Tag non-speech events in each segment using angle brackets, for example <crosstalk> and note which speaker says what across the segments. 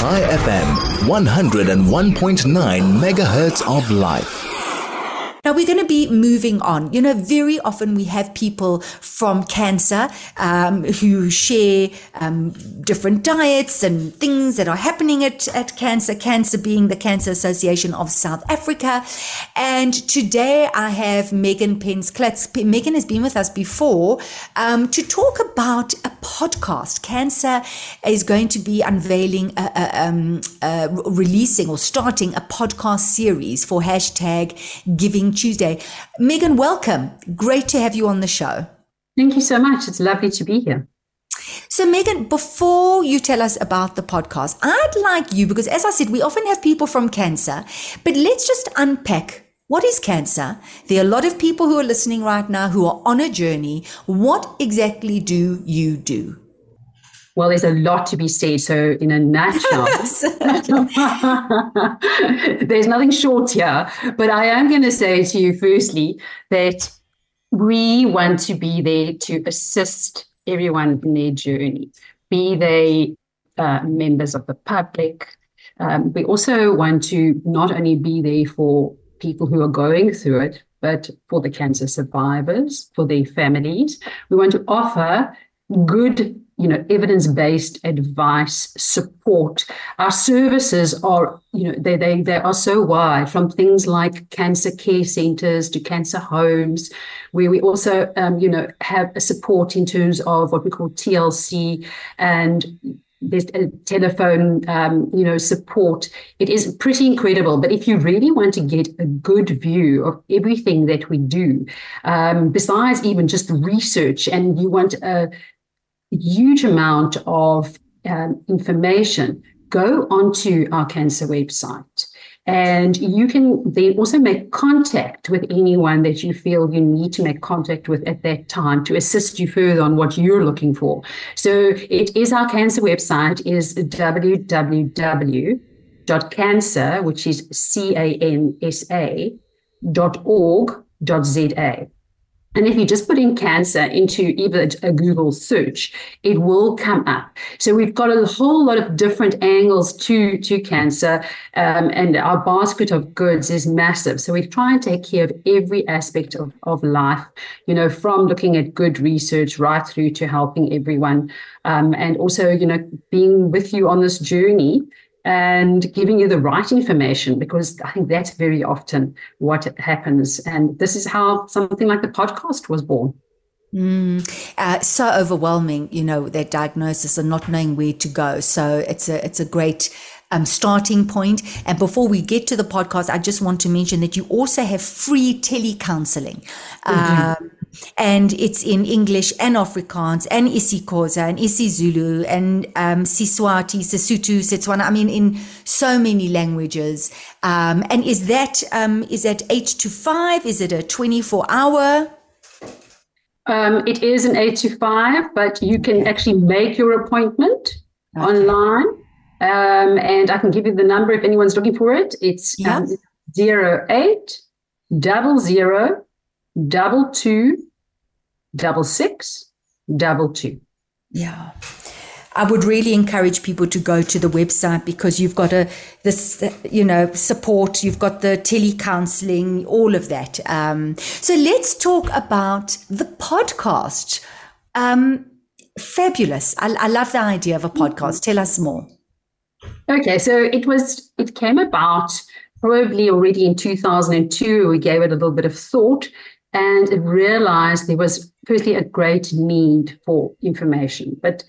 Speaker 1: Chai FM, 101.9 megahertz of life.
Speaker 2: Now we're going to be moving on. You know, very often we have people from CANSA um, who share um, different diets and things that are happening at, at CANSA, CANSA being the Cancer Association of South Africa. And today I have Megan Pentz. Megan has been with us before um, to talk about a podcast. CANSA is going to be unveiling, a, a, um, uh, a, releasing or starting a podcast series for hashtag giving Tuesday. Megan, welcome. Great to have you on the show.
Speaker 3: Thank you so much. It's lovely to be here.
Speaker 2: So, Megan, before you tell us about the podcast, I'd like you, because as I said, we often have people from CANSA, but let's just unpack what is CANSA? There are a lot of people who are listening right now who are on a journey. What exactly do you do?
Speaker 3: Well, there's a lot to be said. So, in a nutshell, <laughs> <laughs> there's nothing short here. But I am going to say to you, firstly, that we want to be there to assist everyone in their journey, be they uh, members of the public. Um, we also want to not only be there for people who are going through it, but for the cancer survivors, for their families. We want to offer good you know evidence-based advice support our services are you know they, they they are so wide from things like cancer care centers to cancer homes where we also um, you know have a support in terms of what we call tlc and there's a telephone um, you know support it is pretty incredible but if you really want to get a good view of everything that we do um, besides even just research and you want a huge amount of um, information, go onto our CANSA website. And you can then also make contact with anyone that you feel you need to make contact with at that time to assist you further on what you're looking for. So it is our CANSA website is www.cansa, which is C-A-N-S-A dot org dot Z-A. And if you just put in CANSA into either a Google search, it will come up. So we've got a whole lot of different angles to, to cancer, um, and our basket of goods is massive. So we try and take care of every aspect of, of life, you know, from looking at good research right through to helping everyone. Um, and also, you know, being with you on this journey and giving you the right information because I think that's very often what happens. And this is how something like the podcast was born.
Speaker 2: Mm, uh, so overwhelming, you know, their diagnosis and not knowing where to go. So it's a it's a great um, starting point. And before we get to the podcast, I just want to mention that you also have free telecounseling. Mm-hmm. Um, and it's in English and Afrikaans and isiXhosa and isiZulu and um, Siswati, Sesotho, Setswana. I mean, in so many languages. Um, and is that um, is that eight to five? Is it a twenty four hour?
Speaker 3: Um, it is an eight to five, but you can actually make your appointment okay. online. Um, and I can give you the number if anyone's looking for it. It's um, zero eight double zero double two, double six, double two.
Speaker 2: Yeah. I would really encourage people to go to the website because you've got a this you know support, you've got the telecounseling, all of that. Um, so let's talk about the podcast. Um, fabulous! I, I, love the idea of a podcast. Tell us more.
Speaker 3: Okay, so it was it came about probably already in 2002. We gave it a little bit of thought, and it realized there was firstly a great need for information. But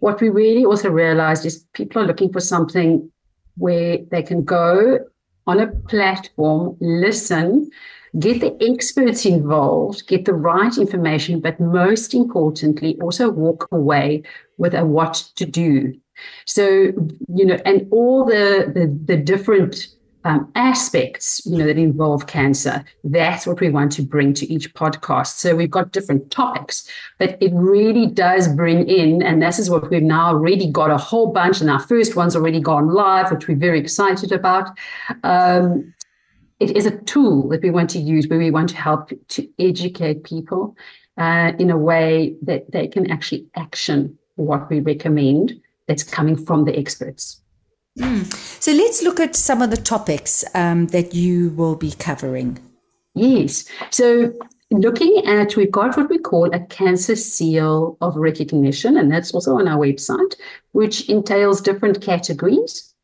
Speaker 3: what we really also realized is people are looking for something where they can go on a platform, listen, get the experts involved, get the right information, but most importantly, also walk away with a what to do. So, you know, and all the the, the different um, aspects, you know, that involve cancer. That's what we want to bring to each podcast. So we've got different topics, but it really does bring in, and this is what we've now already got a whole bunch, and our first one's already gone live, which we're very excited about. Um, it is a tool that we want to use where we want to help to educate people uh, in a way that they can actually action what we recommend that's coming from the experts.
Speaker 2: So let's look at some of the topics um, that you will be covering.
Speaker 3: Yes. So looking at, we've got what we call a CANSA seal of recognition, and that's also on our website, which entails different categories.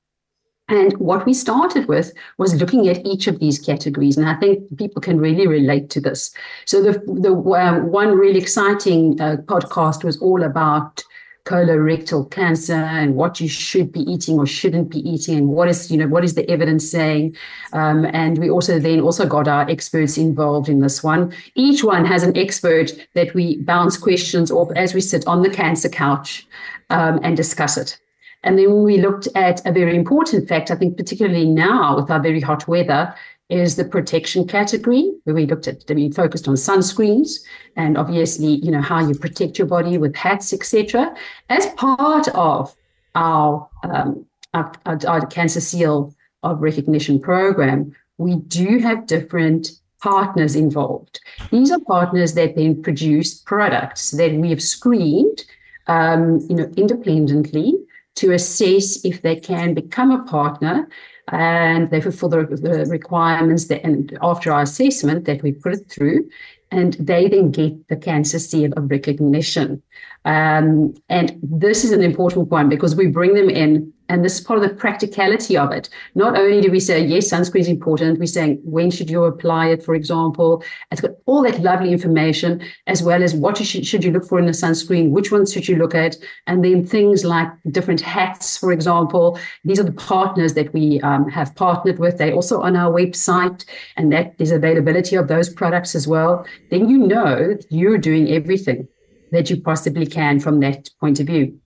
Speaker 3: And what we started with was looking at each of these categories, and I think people can really relate to this. So the the um, one really exciting uh, podcast was all about colorectal cancer and what you should be eating or shouldn't be eating and what is you know what is the evidence saying. Um, and we also then also got our experts involved in this one. Each one has an expert that we bounce questions off as we sit on the CANSA couch um, and discuss it. And then we looked at a very important fact i think particularly now with our very hot weather is the protection category, where we looked at, we focused on sunscreens and obviously, you know, how you protect your body with hats, etc. As part of our, um, our, our CANSA seal of recognition program, we do have different partners involved. These are partners that then produce products that we have screened, um, you know, independently to assess if they can become a partner and they fulfill the, the requirements that, and after our assessment that we put it through and they then get the CANSA seal of recognition um, and this is an important one because we bring them in and this is part of the practicality of it. Not only do we say, yes, sunscreen is important, we're saying, when should you apply it, for example? It's got all that lovely information, as well as what you should, should you look for in the sunscreen, which ones should you look at, and then things like different hats, for example. These are the partners that we um, have partnered with. They're also on our website, and that there's availability of those products as well. Then you know you're doing everything that you possibly can from that point of view.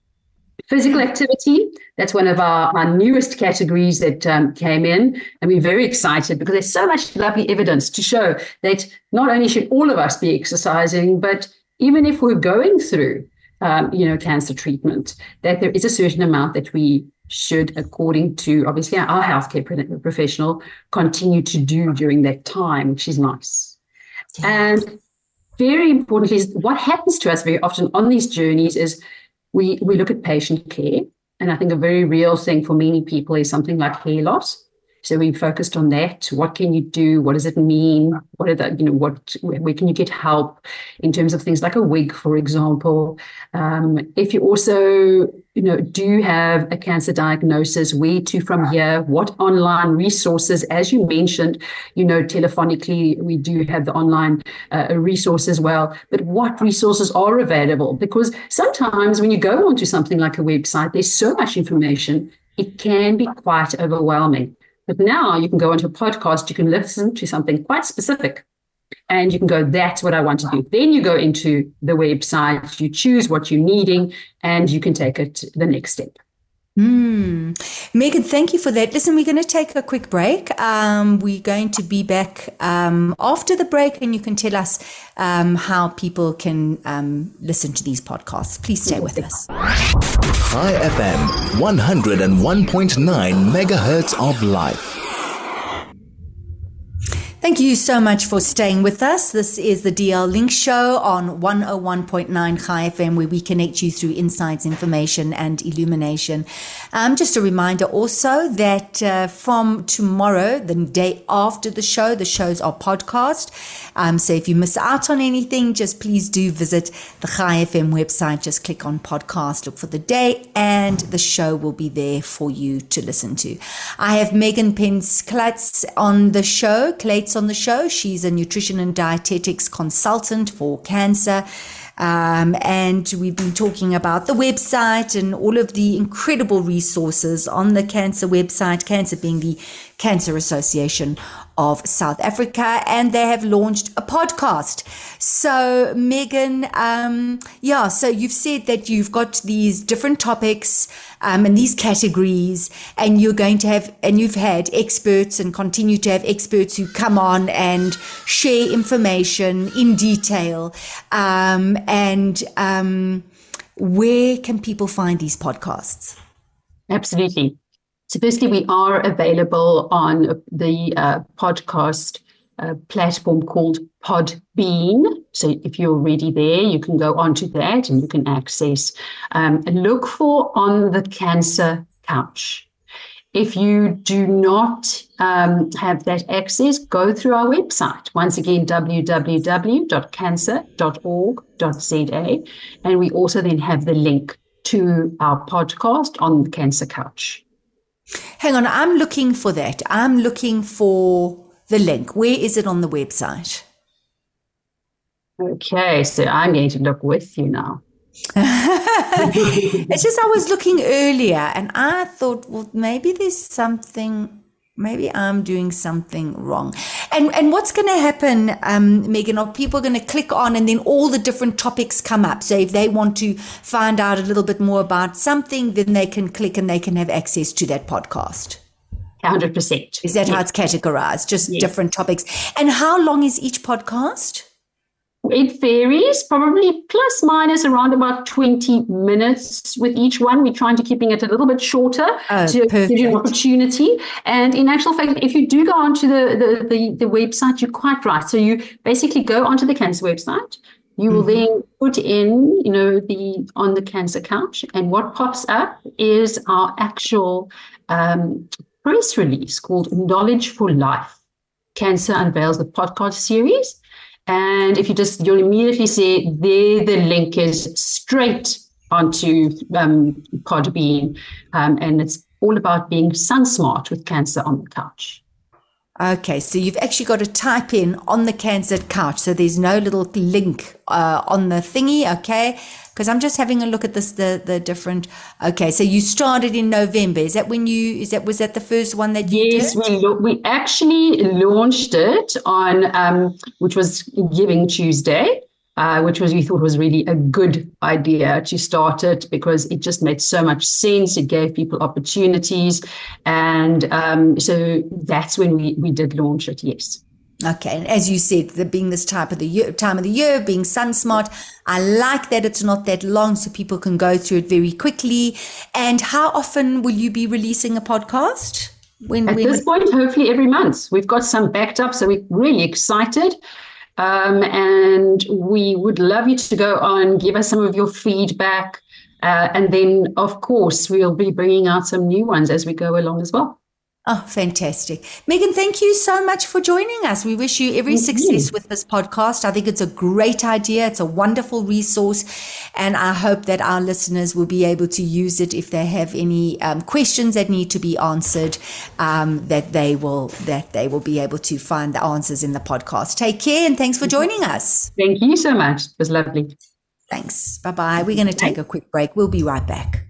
Speaker 3: Physical activity, that's one of our, our newest categories that um, came in. And we're very excited because there's so much lovely evidence to show that not only should all of us be exercising, but even if we're going through, um, you know, cancer treatment, that there is a certain amount that we should, according to obviously our healthcare professional, continue to do during that time, which is nice. And very importantly, is what happens to us very often on these journeys is we we look at patient care, and I think a very real thing for many people is something like hair loss. So we focused on that. What can you do? What does it mean? What are the, you know, what, where can you get help in terms of things like a wig, for example? Um, if you also, you know, do have a cancer diagnosis, where to from here? What online resources? As you mentioned, you know, telephonically, we do have the online uh, resource as well. But what resources are available? Because sometimes when you go onto something like a website, there's so much information, it can be quite overwhelming. But now you can go into a podcast, you can listen to something quite specific and you can go, that's what I want to do. Then you go into the website, you choose what you're needing, and you can take it the next step.
Speaker 2: Mm. Megan, thank you for that. Listen, we're going to take a quick break. Um, we're going to be back um, after the break, and you can tell us um, how people can um, listen to these podcasts. Please stay with us.
Speaker 1: Chai FM, 101.9 megahertz of life.
Speaker 2: Thank you so much for staying with us. This is the DL Link Show on 101.9 Chai FM, where we connect you through insights, information, and illumination. Um, just a reminder also that uh, from tomorrow, the day after the show, the shows are podcast. Um, so if you miss out on anything, just please do visit the Chai FM website. Just click on podcast, look for the day, and the show will be there for you to listen to. I have Megan Pentz Kluyts on the show. Klatz on the show. She's a nutrition and dietetics consultant for CANSA. Um, and we've been talking about the website and all of the incredible resources on the CANSA website, CANSA being the Cancer Association of South Africa, and they have launched a podcast. So, Megan, um, yeah, so you've said that you've got these different topics um, and these categories, and you're going to have, and you've had experts and continue to have experts who come on and share information in detail. Um, and um, where can people find these podcasts?
Speaker 3: Absolutely. So, firstly, we are available on the uh, podcast uh, platform called Podbean. So, if you're already there, you can go onto that and you can access. Um, look for on the CANSA couch. If you do not um, have that access, go through our website. Once again, www.cansa.org.za. And we also then have the link to our podcast on the CANSA Couch.
Speaker 2: Hang on, I'm looking for that. I'm looking for the link. Where is it on the website?
Speaker 3: Okay, so I'm going to look with you now. <laughs>
Speaker 2: it's just I was looking earlier and I thought, well, maybe there's something, maybe I'm doing something wrong. And and what's going to happen, um, Megan? Are people going to click on and then all the different topics come up? So if they want to find out a little bit more about something, then they can click and they can have access to that podcast.
Speaker 3: 100%.
Speaker 2: Is that how it's categorized? Just different topics. And how long is each podcast?
Speaker 3: It varies, probably plus minus around about 20 minutes with each one. We're trying to keeping it a little bit shorter oh, to perfect. give you an opportunity. And in actual fact, if you do go onto the, the, the, the website, you're quite right. So you basically go onto the CANSA website. You will mm-hmm. then put in, you know, the on the CANSA couch, and what pops up is our actual um, press release called Knowledge for Life. CANSA Unveils the podcast series. And if you just, you'll immediately see there the link is straight onto um, Podbean. Um, and it's all about being sun smart with CANSA on the couch.
Speaker 2: Okay, so you've actually got to type in on the CANSA couch. So there's no little link uh, on the thingy, okay? Because I'm just having a look at this, the the different. Okay, so you started in November. Is that when you? Is that was that the first one that you
Speaker 3: yes, did? Yes, we we actually launched it on um, which was Giving Tuesday uh, which was we thought was really a good idea to start it because it just made so much sense. It gave people opportunities, and um, so that's when we we did launch it. Yes.
Speaker 2: Okay, and as you said, the, being this type of the year, time of the year, being sun smart, I like that it's not that long, so people can go through it very quickly. And how often will you be releasing a podcast?
Speaker 3: When, At when, this point, hopefully every month. We've got some backed up, so we're really excited. Um, and we would love you to go on, give us some of your feedback. Uh, and then, of course, we'll be bringing out some new ones as we go along as well.
Speaker 2: Oh, fantastic. Megan, thank you so much for joining us. We wish you every success with this podcast. I think it's a great idea. It's a wonderful resource. And I hope that our listeners will be able to use it if they have any um, questions that need to be answered, um, that they will, that they will be able to find the answers in the podcast. Take care and thanks for joining us.
Speaker 3: Thank you so much. It was lovely.
Speaker 2: Thanks. Bye bye. We're going to take a quick break. We'll be right back.